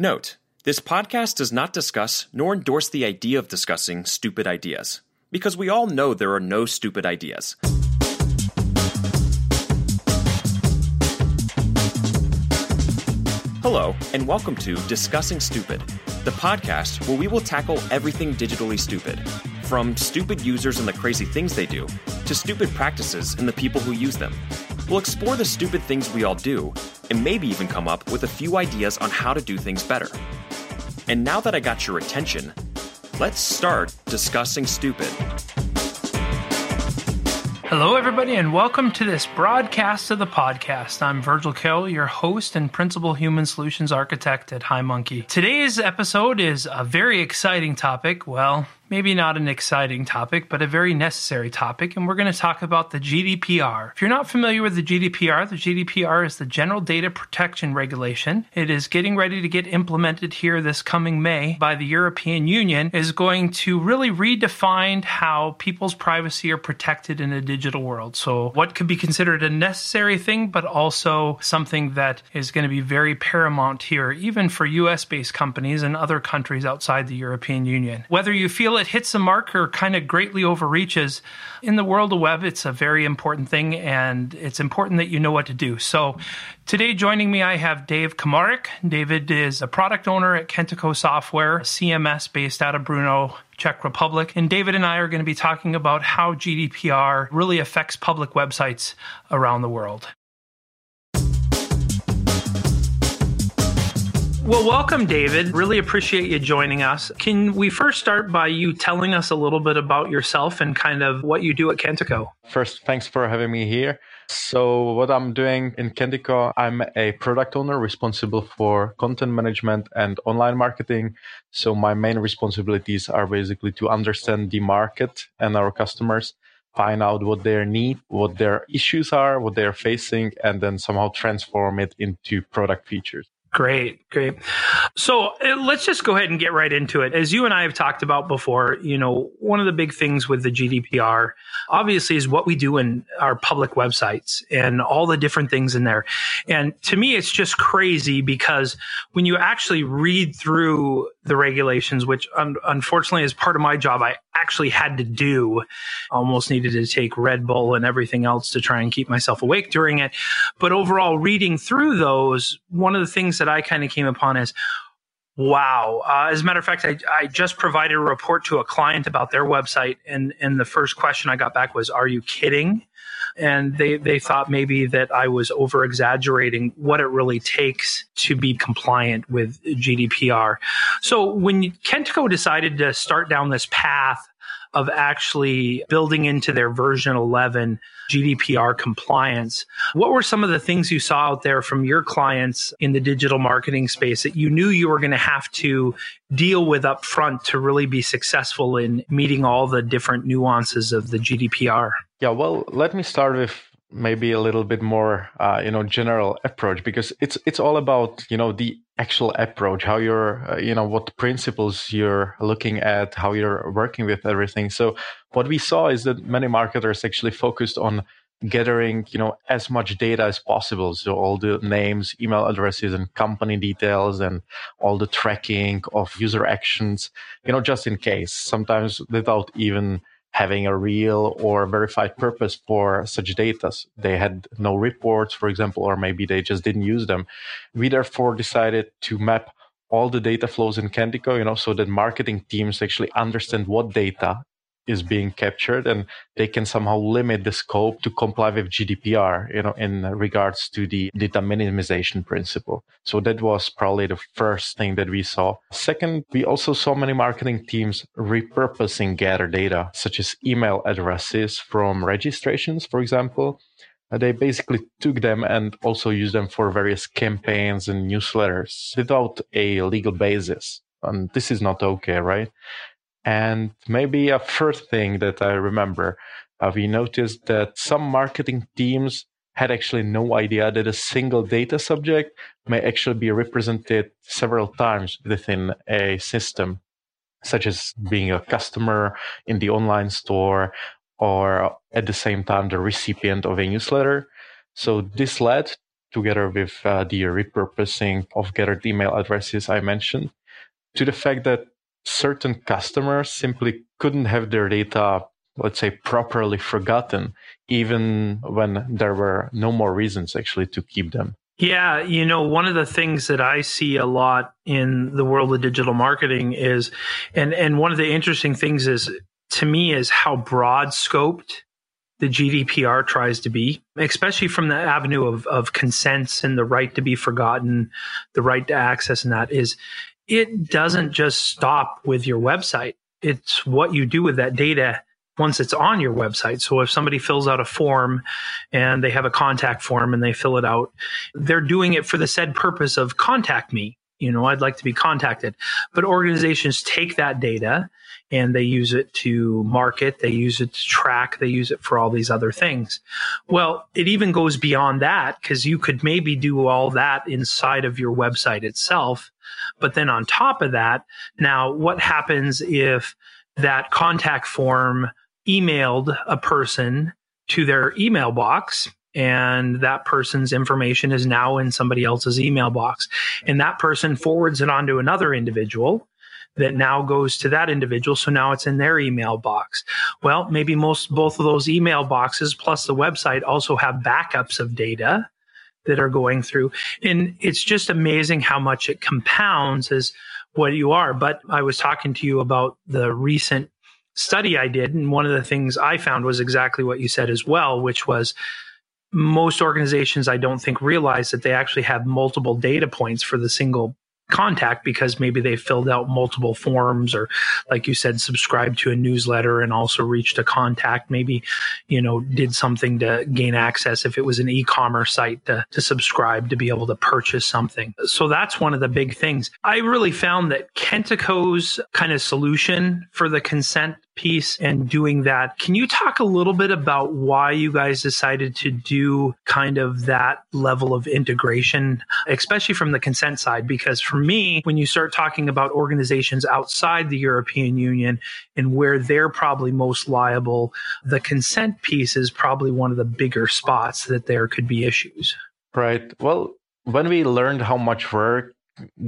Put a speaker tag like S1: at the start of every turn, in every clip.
S1: Note this podcast does not discuss nor endorse the idea of discussing stupid ideas, because we all know there are no stupid ideas. Hello, and welcome to Discussing Stupid, the podcast where we will tackle everything digitally stupid, from stupid users and the crazy things they do, to stupid practices and the people who use them. We'll explore the stupid things we all do, and maybe even come up with a few ideas on how to do things better. And now that I got your attention, let's start discussing stupid.
S2: Hello, everybody, and welcome to this broadcast of the podcast. I'm Virgil Carroll, your host and principal human solutions architect at High Monkey. Today's episode is a very exciting topic. Well, maybe not an exciting topic, but a very necessary topic, and we're going to talk about the GDPR. If you're not familiar with the GDPR, the GDPR is the General Data Protection Regulation. It is getting ready to get implemented here this coming May by the European Union, is going to really redefine how people's privacy are protected in a digital world. So, what could be considered a necessary thing, but also something that is going to be very paramount here, even for US based companies and other countries outside the European Union. Whether you feel it hits a mark or kind of greatly overreaches, in the world of web, it's a very important thing and it's important that you know what to do. So today joining me, I have Dave Komarek. David is a product owner at Kentico Software, CMS based out of Brno, Czech Republic. And David and I are going to be talking about how GDPR really affects public websites around the world. Well, welcome, David. Really appreciate you joining us. Can we first start by you telling us a little bit about yourself and kind of what you do at Kentico?
S3: First, thanks for having me here. So, what I'm doing in Kentico, I'm a product owner responsible for content management and online marketing. So, my main responsibilities are basically to understand the market and our customers find out what their need, what their issues are, what they're facing, and then somehow transform it into product features.
S2: Great, great. So uh, let's just go ahead and get right into it. As you and I have talked about before, you know, one of the big things with the GDPR, obviously, is what we do in our public websites and all the different things in there. And to me, it's just crazy because when you actually read through the regulations, which un- unfortunately is part of my job, I actually had to do. Almost needed to take Red Bull and everything else to try and keep myself awake during it. But overall, reading through those, one of the things that I kind of came upon is, Wow. Uh, as a matter of fact, I, I just provided a report to a client about their website, and, and the first question I got back was, Are you kidding? And they, they thought maybe that I was over exaggerating what it really takes to be compliant with GDPR. So when Kentico decided to start down this path of actually building into their version 11 GDPR compliance. What were some of the things you saw out there from your clients in the digital marketing space that you knew you were going to have to deal with up front to really be successful in meeting all the different nuances of the GDPR?
S3: Yeah, well, let me start with maybe a little bit more uh, you know general approach because it's it's all about you know the actual approach how you're uh, you know what principles you're looking at how you're working with everything. So what we saw is that many marketers actually focused on gathering you know as much data as possible. So all the names email addresses and company details and all the tracking of user actions you know just in case sometimes without even having a real or verified purpose for such data. They had no reports, for example, or maybe they just didn't use them. We therefore decided to map all the data flows in Kentico, you know, so that marketing teams actually understand what data is being captured and they can somehow limit the scope to comply with GDPR, you know, in regards to the data minimization principle. So that was probably the first thing that we saw. Second, we also saw many marketing teams repurposing gathered data, such as email addresses from registrations, for example. Uh, they basically took them and also used them for various campaigns and newsletters without a legal basis. And this is not okay, right? And maybe a first thing that I remember, uh, we noticed that some marketing teams had actually no idea that a single data subject may actually be represented several times within a system, such as being a customer in the online store or at the same time the recipient of a newsletter. So this led together with uh, the repurposing of gathered email addresses I mentioned, to the fact that certain customers simply couldn't have their data, let's say, properly forgotten, even when there were no more reasons actually to keep them.
S2: Yeah, you know, one of the things that I see a lot in the world of digital marketing is, and and one of the interesting things is to me is how broad scoped the GDPR tries to be, especially from the avenue of, of consents and the right to be forgotten, the right to access, and that is it doesn't just stop with your website. It's what you do with that data once it's on your website. So if somebody fills out a form and they have a contact form and they fill it out, they're doing it for the said purpose of contact me. You know, I'd like to be contacted. But organizations take that data and they use it to market, they use it to track, they use it for all these other things. Well, it even goes beyond that because you could maybe do all that inside of your website itself. But then on top of that, now what happens if that contact form emailed a person to their email box and that person's information is now in somebody else's email box. And that person forwards it on to another individual that now goes to that individual. So now it's in their email box. Well maybe most both of those email boxes plus the website also have backups of data that are going through. And it's just amazing how much it compounds as what you are. But i was talking to you about the recent study I did, and one of the things I found was exactly what you said as well, which was most organizations I don't think realize that they actually have multiple data points for the single contact because maybe they filled out multiple forms or like you said subscribed to a newsletter and also reached a contact maybe you know did something to gain access if it was an e-commerce site to, to subscribe to be able to purchase something. So that's one of the big things. I really found that kentico's kind of solution for the consent piece and doing that. Can you talk a little bit about why you guys decided to do kind of that level of integration, especially from the consent side? Because for me, when you start talking about organizations outside the European Union and where they're probably most liable, the consent piece is probably one of the bigger spots that there could be issues.
S3: Right. Well, when we learned how much work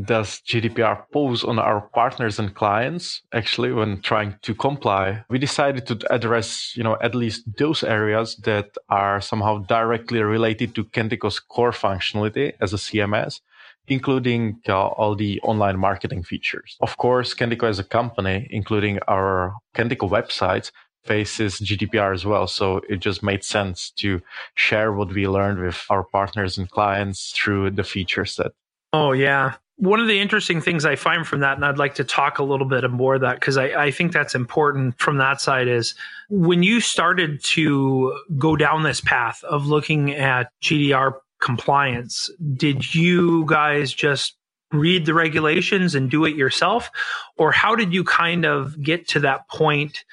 S3: does GDPR pose on our partners and clients actually when trying to comply? We decided to address, you know, at least those areas that are somehow directly related to Kentico's core functionality as a CMS, including uh, all the online marketing features. Of course, Kentico as a company, including our Kentico websites, faces GDPR as well. So it just made sense to share what we learned with our partners and clients through the feature set.
S2: Oh, yeah one of the interesting things I find from that, and I'd like to talk a little bit more of that because I, I, think that's important from that side is when you started to go down this path of looking at GDR compliance, did you guys just read the regulations and do it yourself? Or how did you kind of get to that point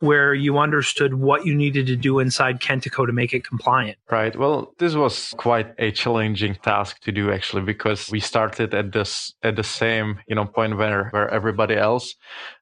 S2: where you understood what you needed to do inside Kentico to make it compliant?
S3: Right. Well, this was quite a challenging task to do actually because we started at this at the same you know point where where everybody else.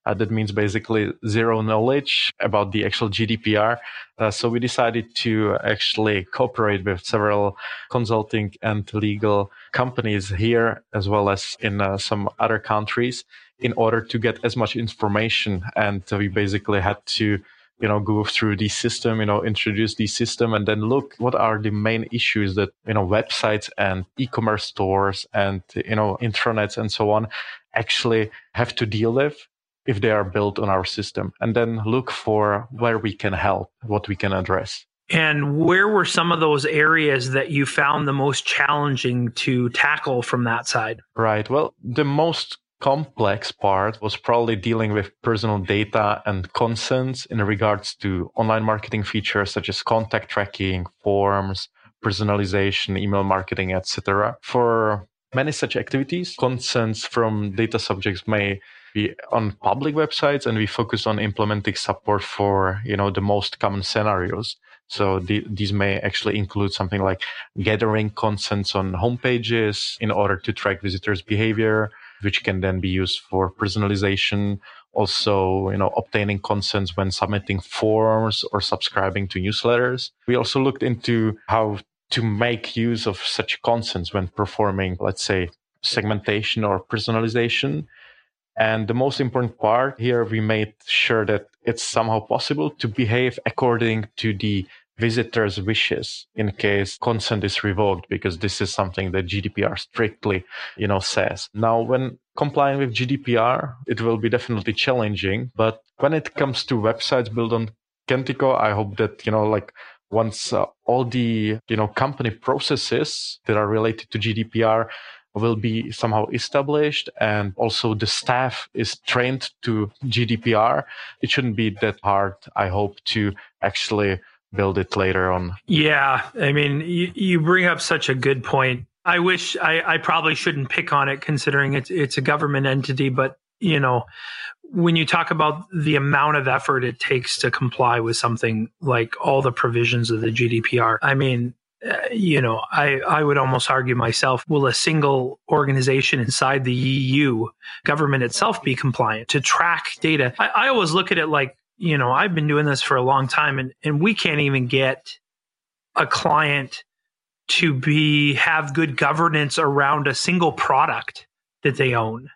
S3: Uh, that means basically zero knowledge about the actual GDPR. Uh, so we decided to actually cooperate with several consulting and legal companies here as well as in uh, some other countries in order to get as much information. And we basically had to you know go through the system you know introduce the system and then look what are the main issues that you know websites and e-commerce stores and you know intranets and so on actually have to deal with if they are built on our system. And then look for where we can help what we can address.
S2: And where were some of those areas that you found the most challenging to tackle from that side?
S3: Right. Well the most complex part was probably dealing with personal data and consents in regards to online marketing features such as contact tracking, forms, personalization, email marketing, etc. For many such activities, consents from data subjects may be on public websites and we focus on implementing support for, you know, the most common scenarios. So the, these may actually include something like gathering consents on homepages in order to track visitors' behavior, which can then be used for personalization. Also, you know, obtaining consents when submitting forms or subscribing to newsletters. We also looked into how to make use of such consents when performing, let's say, segmentation or personalization. And the most important part here, we made sure that it's somehow possible to behave according to the visitor's wishes in case consent is revoked because this is something that GDPR strictly, you know, says. Now, when complying with GDPR, it will be definitely challenging, but when it comes to websites built on Kentico, I hope that, you know, like once uh, all the, you know, company processes that are related to GDPR will be somehow established and also the staff is trained to GDPR, it shouldn't be that hard, I hope, to actually build it later on.
S2: Yeah. I mean, you, you bring up such a good point. I wish I, I probably shouldn't pick on it considering it's it's a government entity, but you know, when you talk about the amount of effort it takes to comply with something like all the provisions of the GDPR, I mean, uh, you know, I, I would almost argue myself, will a single organization inside the EU government itself be compliant to track data? I, I always look at it like, you know, I've been doing this for a long time and, and we can't even get a client to be have good governance around a single product that they own.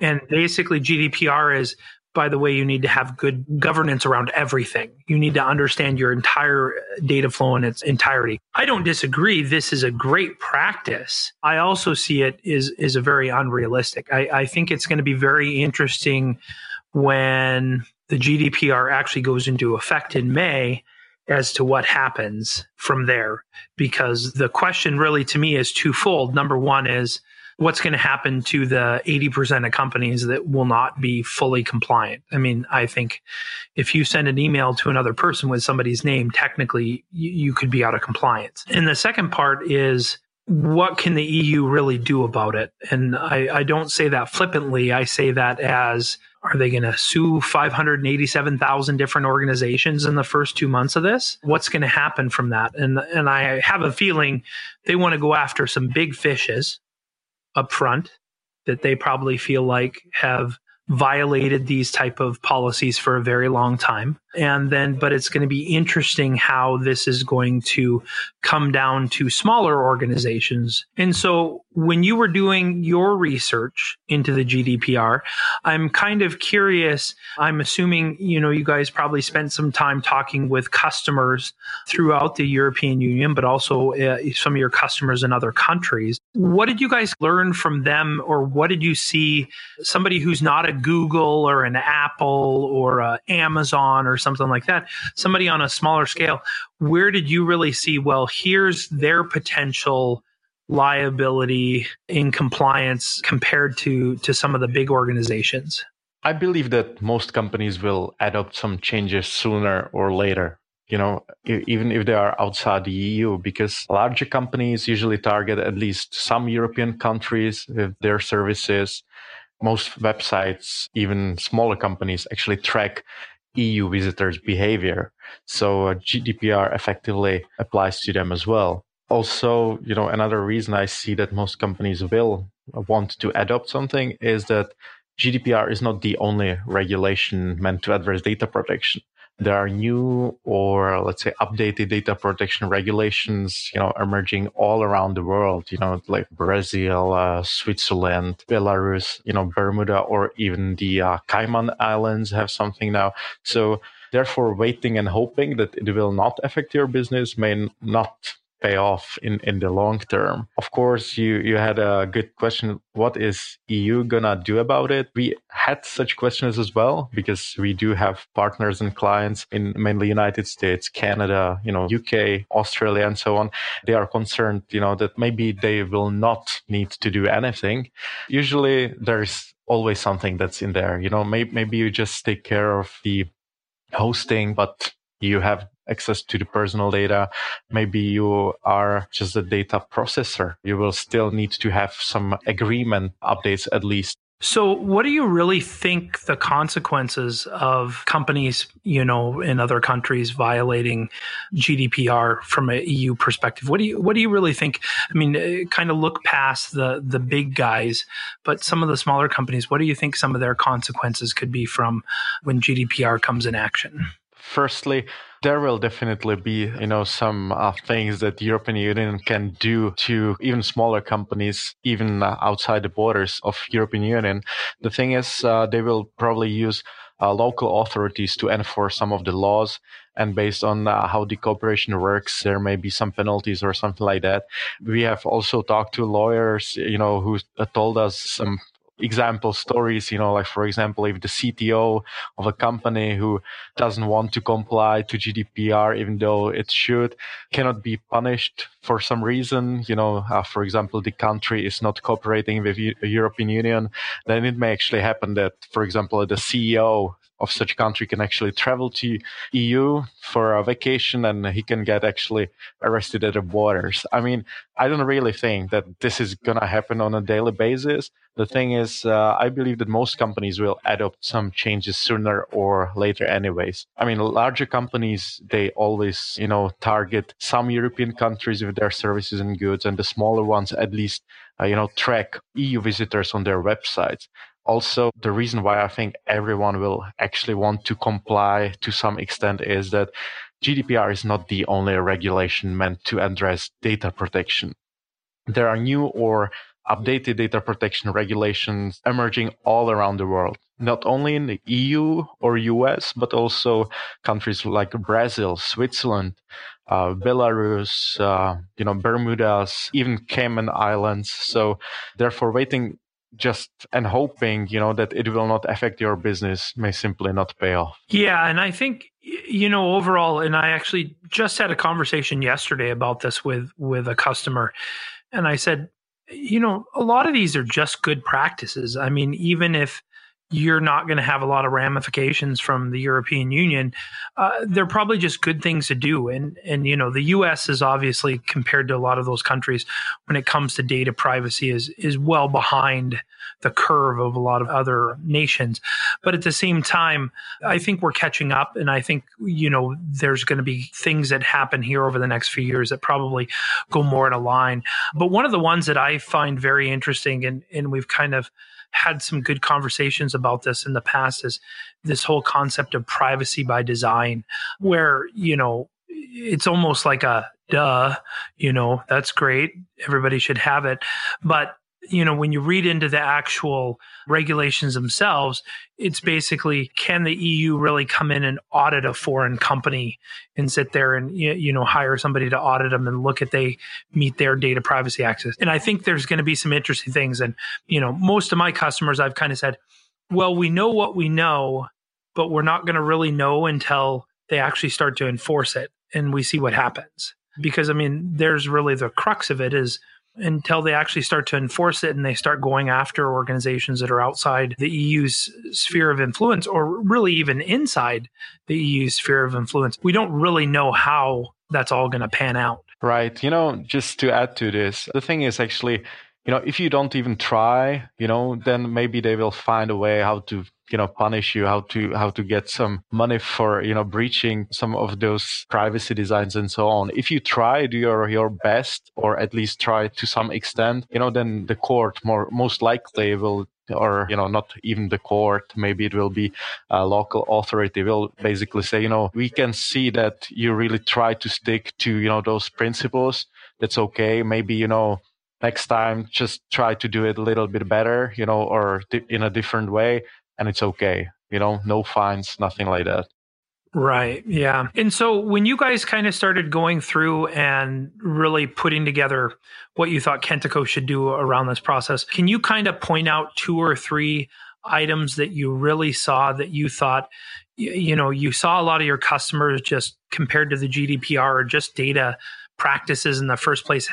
S2: And basically GDPR is by the way, you need to have good governance around everything. You need to understand your entire uh, data flow in its entirety. I don't disagree. This is a great practice. I also see it is, is a very unrealistic. I, I think it's going to be very interesting when the GDPR actually goes into effect in May as to what happens from there. Because the question really to me is twofold. Number one is, what's going to happen to the 80% of companies that will not be fully compliant. I mean, I think if you send an email to another person with somebody's name, technically you, you could be out of compliance. And the second part is, what can the EU really do about it? And I, I don't say that flippantly. I say that as are they going to sue 587,000 different organizations in the first two months of this? What's going to happen from that? And and I have a feeling they want to go after some big fishes up front that they probably feel like have violated these type of policies for a very long time and then but it's going to be interesting how this is going to come down to smaller organizations. And so when you were doing your research into the GDPR I'm kind of curious I'm assuming you know you guys probably spent some time talking with customers throughout the European Union but also uh, some of your customers in other countries. What did you guys learn from them or what did you see? Somebody who's not a Google or an Apple or Amazon or something like that, somebody on a smaller scale, where did you really see, well, here's their potential liability in compliance compared to to some of the big organizations?
S3: I believe that most companies will adopt some changes sooner or later. You know, even if they are outside the EU, because larger companies usually target at least some European countries with their services. Most websites, even smaller companies, actually track EU visitors' behavior. So uh, GDPR effectively applies to them as well. Also, you know, another reason I see that most companies will want to adopt something is that GDPR is not the only regulation meant to address data protection there are new or let's say updated data protection regulations, you know, emerging all around the world, you know, like Brazil, uh, Switzerland, Belarus, you know, Bermuda, or even the uh, Cayman Islands have something now. So therefore, waiting and hoping that it will not affect your business may not pay off in, in the long term. Of course, you, you had a good question. What is EU gonna do about it? We had such questions as well because we do have partners and clients in mainly United States, Canada, you know, UK, Australia, and so on. They are concerned, you know, that maybe they will not need to do anything. Usually there's always something that's in there. You know, maybe, maybe you just take care of the hosting, but you have access to the personal data. Maybe you are just a data processor. You will still need to have some agreement updates at least.
S2: So, what do you really think the consequences of companies, you know, in other countries violating GDPR from a EU perspective? What do you what do you really think? I mean, kind of look past the the big guys, but some of the smaller companies. What do you think some of their consequences could be from when GDPR comes in action?
S3: Firstly, there will definitely be, you know, some uh, things that the European Union can do to even smaller companies, even uh, outside the borders of European Union. The thing is, uh, they will probably use uh, local authorities to enforce some of the laws. And based on uh, how the cooperation works, there may be some penalties or something like that. We have also talked to lawyers, you know, who uh, told us some example stories, you know, like for example, if the CTO of a company who doesn't want to comply to GDPR, even though it should, cannot be punished for some reason, you know, uh, for example, the country is not cooperating with the European Union, then it may actually happen that, for example, the CEO of such country can actually travel to EU for a vacation and he can get actually arrested at the borders. I mean, I don't really think that this is going to happen on a daily basis. The thing is, uh, I believe that most companies will adopt some changes sooner or later anyways. I mean, larger companies, they always, you know, target some European countries with their services and goods and the smaller ones at least, uh, you know, track EU visitors on their websites. Also, the reason why I think everyone will actually want to comply to some extent is that GDPR is not the only regulation meant to address data protection. There are new or updated data protection regulations emerging all around the world, not only in the EU or US, but also countries like Brazil, Switzerland, uh, Belarus, uh, you know, Bermudas, even Cayman Islands. So therefore, waiting just and hoping you know that it will not affect your business may simply not pay off.
S2: Yeah and i think you know overall and i actually just had a conversation yesterday about this with with a customer and i said you know a lot of these are just good practices. I mean even if you're not going to have a lot of ramifications from the European Union. Uh, they're probably just good things to do. And and you know, the U.S. is obviously compared to a lot of those countries when it comes to data privacy is is well behind the curve of a lot of other nations. But at the same time, I think we're catching up, and I think you know there's going to be things that happen here over the next few years that probably go more in a line. But one of the ones that I find very interesting, and and we've kind of had some good conversations about this in the past is this whole concept of privacy by design, where, you know, it's almost like a duh, you know, that's great. Everybody should have it. But you know, when you read into the actual regulations themselves, it's basically can the EU really come in and audit a foreign company and sit there and you know hire somebody to audit them and look at they meet their data privacy access. And I think there's going to be some interesting things. And you know, most of my customers, I've kind of said, well, we know what we know, but we're not going to really know until they actually start to enforce it and we see what happens. Because I mean, there's really the crux of it is until they actually start to enforce it and they start going after organizations that are outside the EU's sphere of influence or really even inside the EU's sphere of influence. We don't really know how that's all going to pan out.
S3: Right. You know, just to add to this, the thing is actually, you know, if you don't even try, you know, then maybe they will find a way how to you know punish you how to how to get some money for you know breaching some of those privacy designs and so on. If you try do your your best or at least try to some extent you know then the court more most likely will or you know not even the court maybe it will be a local authority will basically say you know we can see that you really try to stick to you know those principles. That's okay. Maybe you know next time just try to do it a little bit better you know or in a different way and it's okay. You know, no fines, nothing like that.
S2: Right. Yeah. And so when you guys kind of started going through and really putting together what you thought Kentico should do around this process, can you kind of point out two or three items that you really saw that you thought, you know, you saw a lot of your customers just compared to the GDPR or just data practices in the first place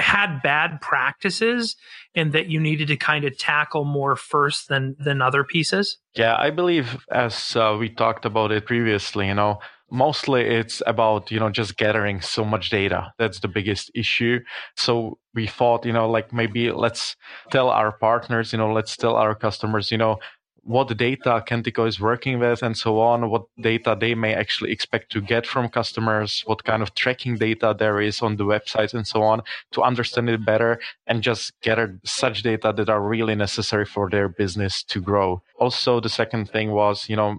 S2: had bad practices and that you needed to kind of tackle more first than than other pieces?
S3: Yeah i believe as uh, we talked about it previously you know mostly it's about you know just gathering so much data. That's the biggest issue. So we thought you know like maybe let's tell our partners you know let's tell our customers you know what data Kentico is working with and so on, what data they may actually expect to get from customers, what kind of tracking data there is on the website and so on to understand it better and just gather such data that are really necessary for their business to grow. Also, the second thing was, you know,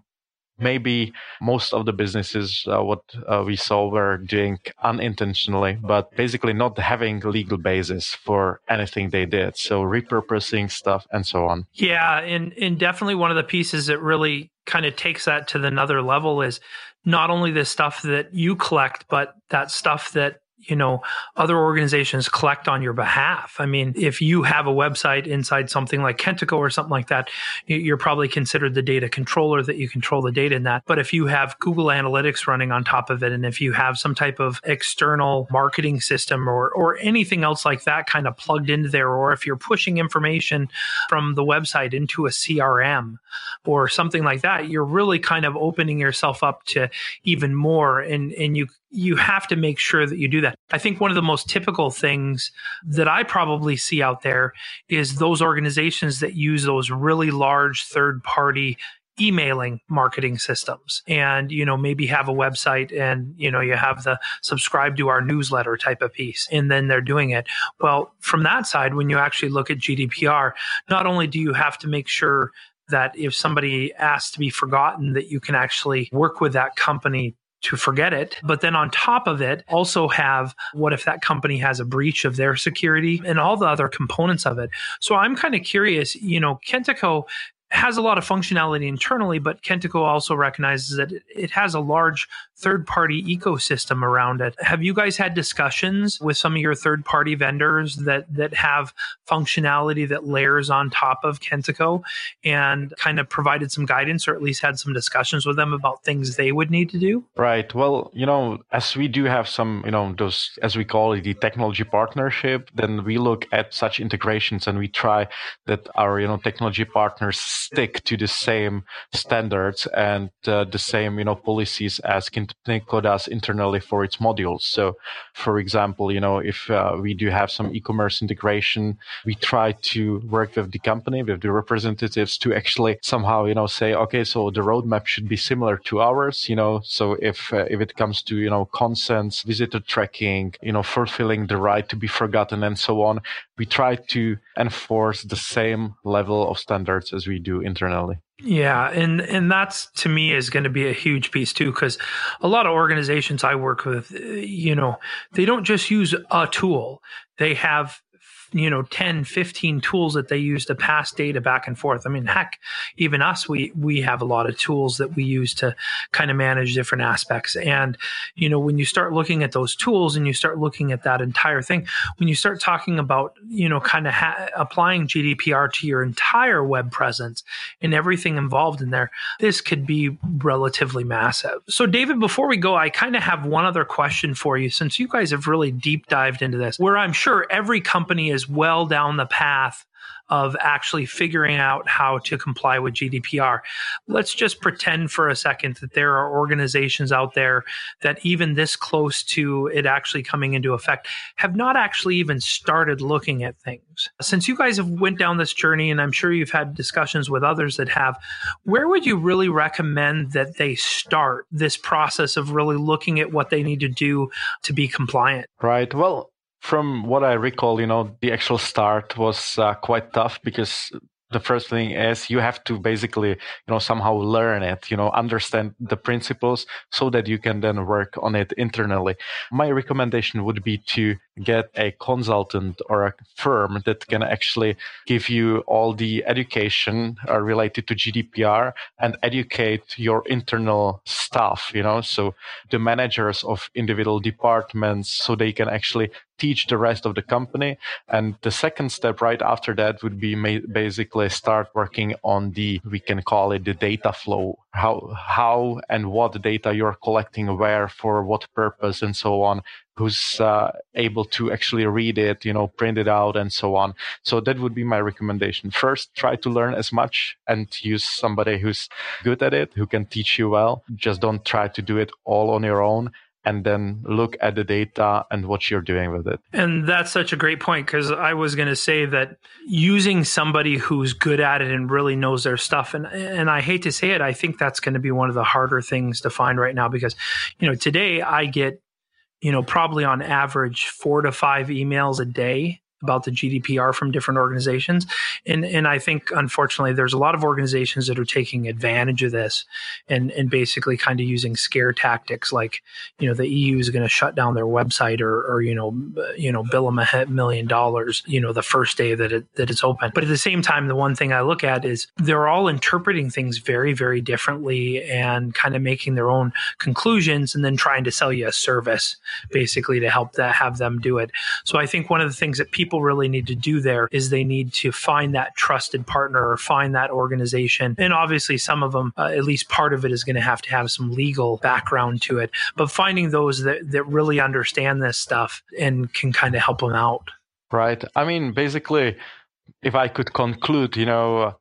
S3: maybe most of the businesses uh, what uh, we saw were doing unintentionally but basically not having legal basis for anything they did. So repurposing stuff and so on.
S2: Yeah and and definitely one of the pieces that really kind of takes that to another level is not only the stuff that you collect but that stuff that you know other organizations collect on your behalf. I mean if you have a website inside something like kentico or something like that you're probably considered the data controller that you control the data in that. But if you have google analytics running on top of it and if you have some type of external marketing system or or anything else like that kind of plugged into there or if you're pushing information from the website into a crm or something like that you're really kind of opening yourself up to even more and and you you have to make sure that you do that. I think one of the most typical things that I probably see out there is those organizations that use those really large third party emailing marketing systems and you know maybe have a website and you know you have the subscribe to our newsletter type of piece and then they're doing it well from that side when you actually look at GDPR not only do you have to make sure that if somebody asks to be forgotten that you can actually work with that company to forget it. But then on top of it, also have what if that company has a breach of their security and all the other components of it. So I'm kind of curious, you know, Kentico has a lot of functionality internally, but Kentico also recognizes that it has a large third party ecosystem around it. Have you guys had discussions with some of your third party vendors that, that have functionality that layers on top of Kentico and kind of provided some guidance or at least had some discussions with them about things they would need to do?
S3: Right. Well, you know, as we do have some, you know, those, as we call it, the technology partnership, then we look at such integrations and we try that our, you know, technology partners stick to the same standards and uh, the same, you know, policies as Kentico does internally for its modules. So, for example, you know, if uh, we do have some e-commerce integration, we try to work with the company, with the representatives to actually somehow, you know, say, okay, so the roadmap should be similar to ours, you know, so if uh, if it comes to, you know, consents, visitor tracking, you know, fulfilling the right to be forgotten and so on, we try to enforce the same level of standards as we do internally.
S2: Yeah, and and that's to me is going to be a huge piece too cuz a lot of organizations I work with, eh, you know, they don't just use a tool. They have you know 10 15 tools that they use to pass data back and forth. I mean heck even us we we have a lot of tools that we use to kind of manage different aspects. And you know when you start looking at those tools and you start looking at that entire thing when you start talking about you know kind of ha- applying gdpr to your entire web presence and everything involved in there this could be relatively massive. So david before we go i kind of have one other question for you since you guys have really deep dived into this. Where i'm sure every company is well down the path of actually figuring out how to comply with GDPR. Let's just pretend for a second that there are organizations out there that even this close to it actually coming into effect have not actually even started looking at things. Since you guys have went down this journey and I'm sure you've had discussions with others that have, where would you really recommend that they start this process of really looking at what they need to do to be compliant?
S3: Right. Well, from what I recall, you know, the actual start was uh, quite tough because the first thing is you have to basically you know somehow learn it you know understand the principles so that you can then work on it internally. My recommendation would be to get a consultant or a firm that can actually give you all the education uh, related to gdpr and educate your internal staff you know so the managers of individual departments so they can actually teach the rest of the company. And the second step right after that would be basically start working on the, we can call it the data flow, how, how and what data you're collecting where for what purpose and so on who's uh, able to actually read it, you know, print it out and so on. So that would be my recommendation. First, try to learn as much and use somebody who's good at it, who can teach you well. Just don't try to do it all on your own and then look at the data and what you're doing with it.
S2: And that's such a great point because I was going to say that using somebody who's good at it and really knows their stuff and and I hate to say it I think that's going to be one of the harder things to find right now because you know today I get you know probably on average 4 to 5 emails a day about the GDPR from different organizations. And, and I think, unfortunately, there's a lot of organizations that are taking advantage of this and, and basically kind of using scare tactics like, you know, the EU is going to shut down their website or, or, you know, you know, bill them a million dollars, you know, the first day that it, that it's open. But at the same time, the one thing I look at is they're all interpreting things very, very differently and kind of making their own conclusions and then trying to sell you a service basically to help that have them do it. So I think one of the things that people really need to do there is they need to find that trusted partner or find that organization. And obviously some of them, uh, at least part of it is going to have to have some legal background to it, but finding those that, that really understand this stuff and can kind of help them out.
S3: Right. I mean, basically, if I could conclude, you know,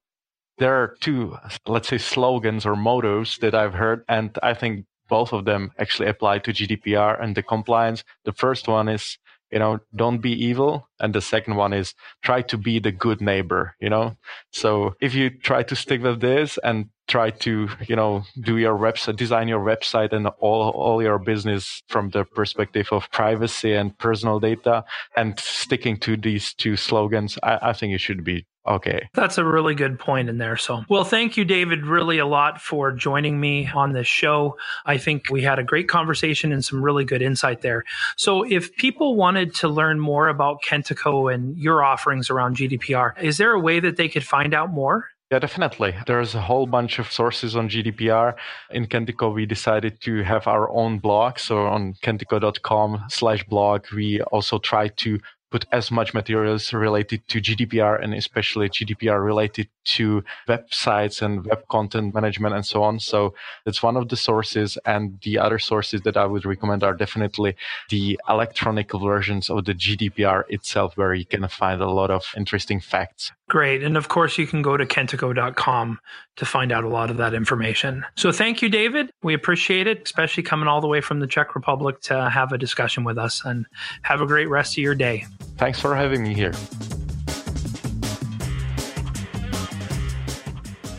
S3: there are two, let's say, slogans or mottos that I've heard, and I think both of them actually apply to GDPR and the compliance. The first one is, you know, don't be evil. And the second one is try to be the good neighbor, you know? So if you try to stick with this and try to, you know, do your website, design your website and all, all your business from the perspective of privacy and personal data and sticking to these two slogans, I, I think you should be Okay.
S2: That's a really good point in there. So, well, thank you, David, really a lot for joining me on this show. I think we had a great conversation and some really good insight there. So, if people wanted to learn more about Kentico and your offerings around GDPR, is there a way that they could find out more?
S3: Yeah, definitely. There's a whole bunch of sources on GDPR. In Kentico, we decided to have our own blog. So on kentico.com slash blog, we also try to put as much materials related to GDPR and especially GDPR related to websites and web content management and so on. So that's one of the sources. And the other sources that I would recommend are definitely the electronic versions of the GDPR itself, where you can find a lot of interesting facts.
S2: Great. And of course, you can go to kentico.com to find out a lot of that information. So thank you, David. We appreciate it, especially coming all the way from the Czech Republic to have a discussion with us. And have a great rest of your day.
S3: Thanks for having me here.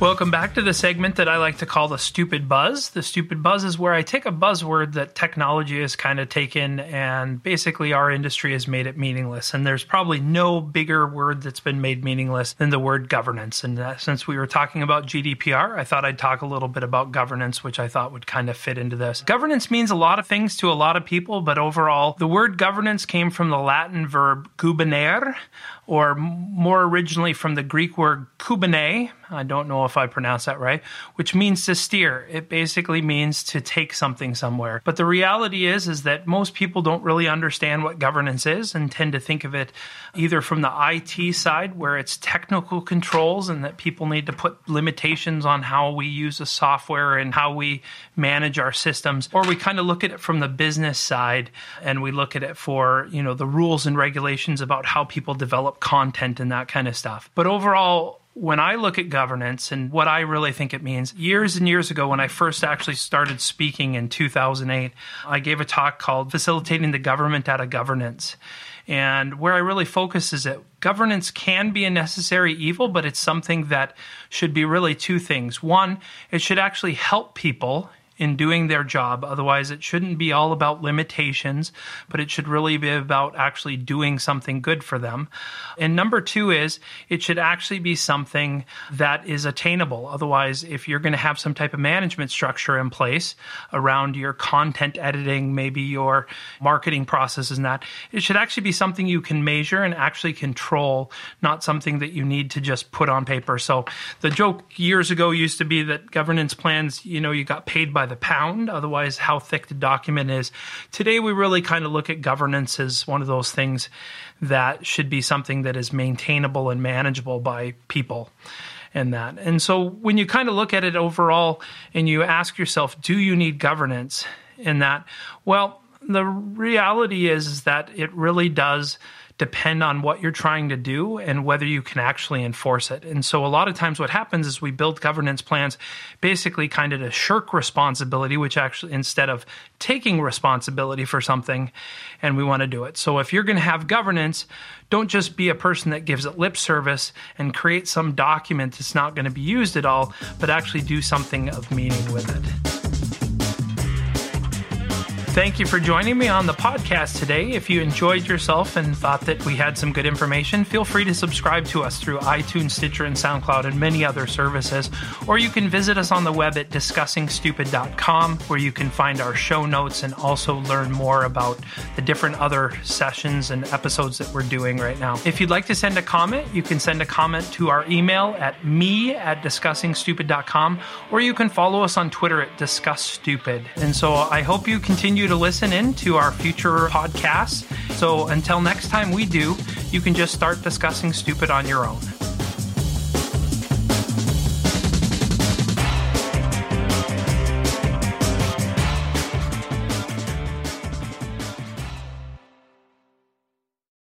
S2: Welcome back to the segment that I like to call the stupid buzz. The stupid buzz is where I take a buzzword that technology has kind of taken and basically our industry has made it meaningless. And there's probably no bigger word that's been made meaningless than the word governance. And uh, since we were talking about GDPR, I thought I'd talk a little bit about governance, which I thought would kind of fit into this. Governance means a lot of things to a lot of people, but overall, the word governance came from the Latin verb gubernare, or more originally from the Greek word kubene. I don't know if I pronounce that right, which means to steer. It basically means to take something somewhere. But the reality is is that most people don't really understand what governance is and tend to think of it either from the IT side where it's technical controls and that people need to put limitations on how we use the software and how we manage our systems or we kind of look at it from the business side and we look at it for, you know, the rules and regulations about how people develop content and that kind of stuff. But overall when I look at governance and what I really think it means, years and years ago, when I first actually started speaking in 2008, I gave a talk called Facilitating the Government Out of Governance. And where I really focus is that governance can be a necessary evil, but it's something that should be really two things. One, it should actually help people in doing their job. Otherwise, it shouldn't be all about limitations, but it should really be about actually doing something good for them. And number two is it should actually be something that is attainable. Otherwise, if you're going to have some type of management structure in place around your content editing, maybe your marketing processes and that, it should actually be something you can measure and actually control, not something that you need to just put on paper. So the joke years ago used to be that governance plans, you know, you got paid by the pound, otherwise, how thick the document is. Today, we really kind of look at governance as one of those things that should be something that is maintainable and manageable by people and that. And so, when you kind of look at it overall and you ask yourself, do you need governance in that? Well, the reality is, is that it really does depend on what you're trying to do and whether you can actually enforce it. And so a lot of times what happens is we build governance plans basically kind of to shirk responsibility, which actually instead of taking responsibility for something and we want to do it. So if you're going to have governance, don't just be a person that gives it lip service and create some document that's not going to be used at all, but actually do something of meaning with it. Thank you for joining me on the podcast today. If you enjoyed yourself and thought that we had some good information, feel free to subscribe to us through iTunes, Stitcher, and SoundCloud, and many other services. Or you can visit us on the web at discussingstupid.com, where you can find our show notes and also learn more about the different other sessions and episodes that we're doing right now. If you'd like to send a comment, you can send a comment to our email at me at discussingstupid.com, or you can follow us on Twitter at discussstupid. And so I hope you continue to listen in to our future podcasts. So until next time we do, you can just start discussing stupid on your own.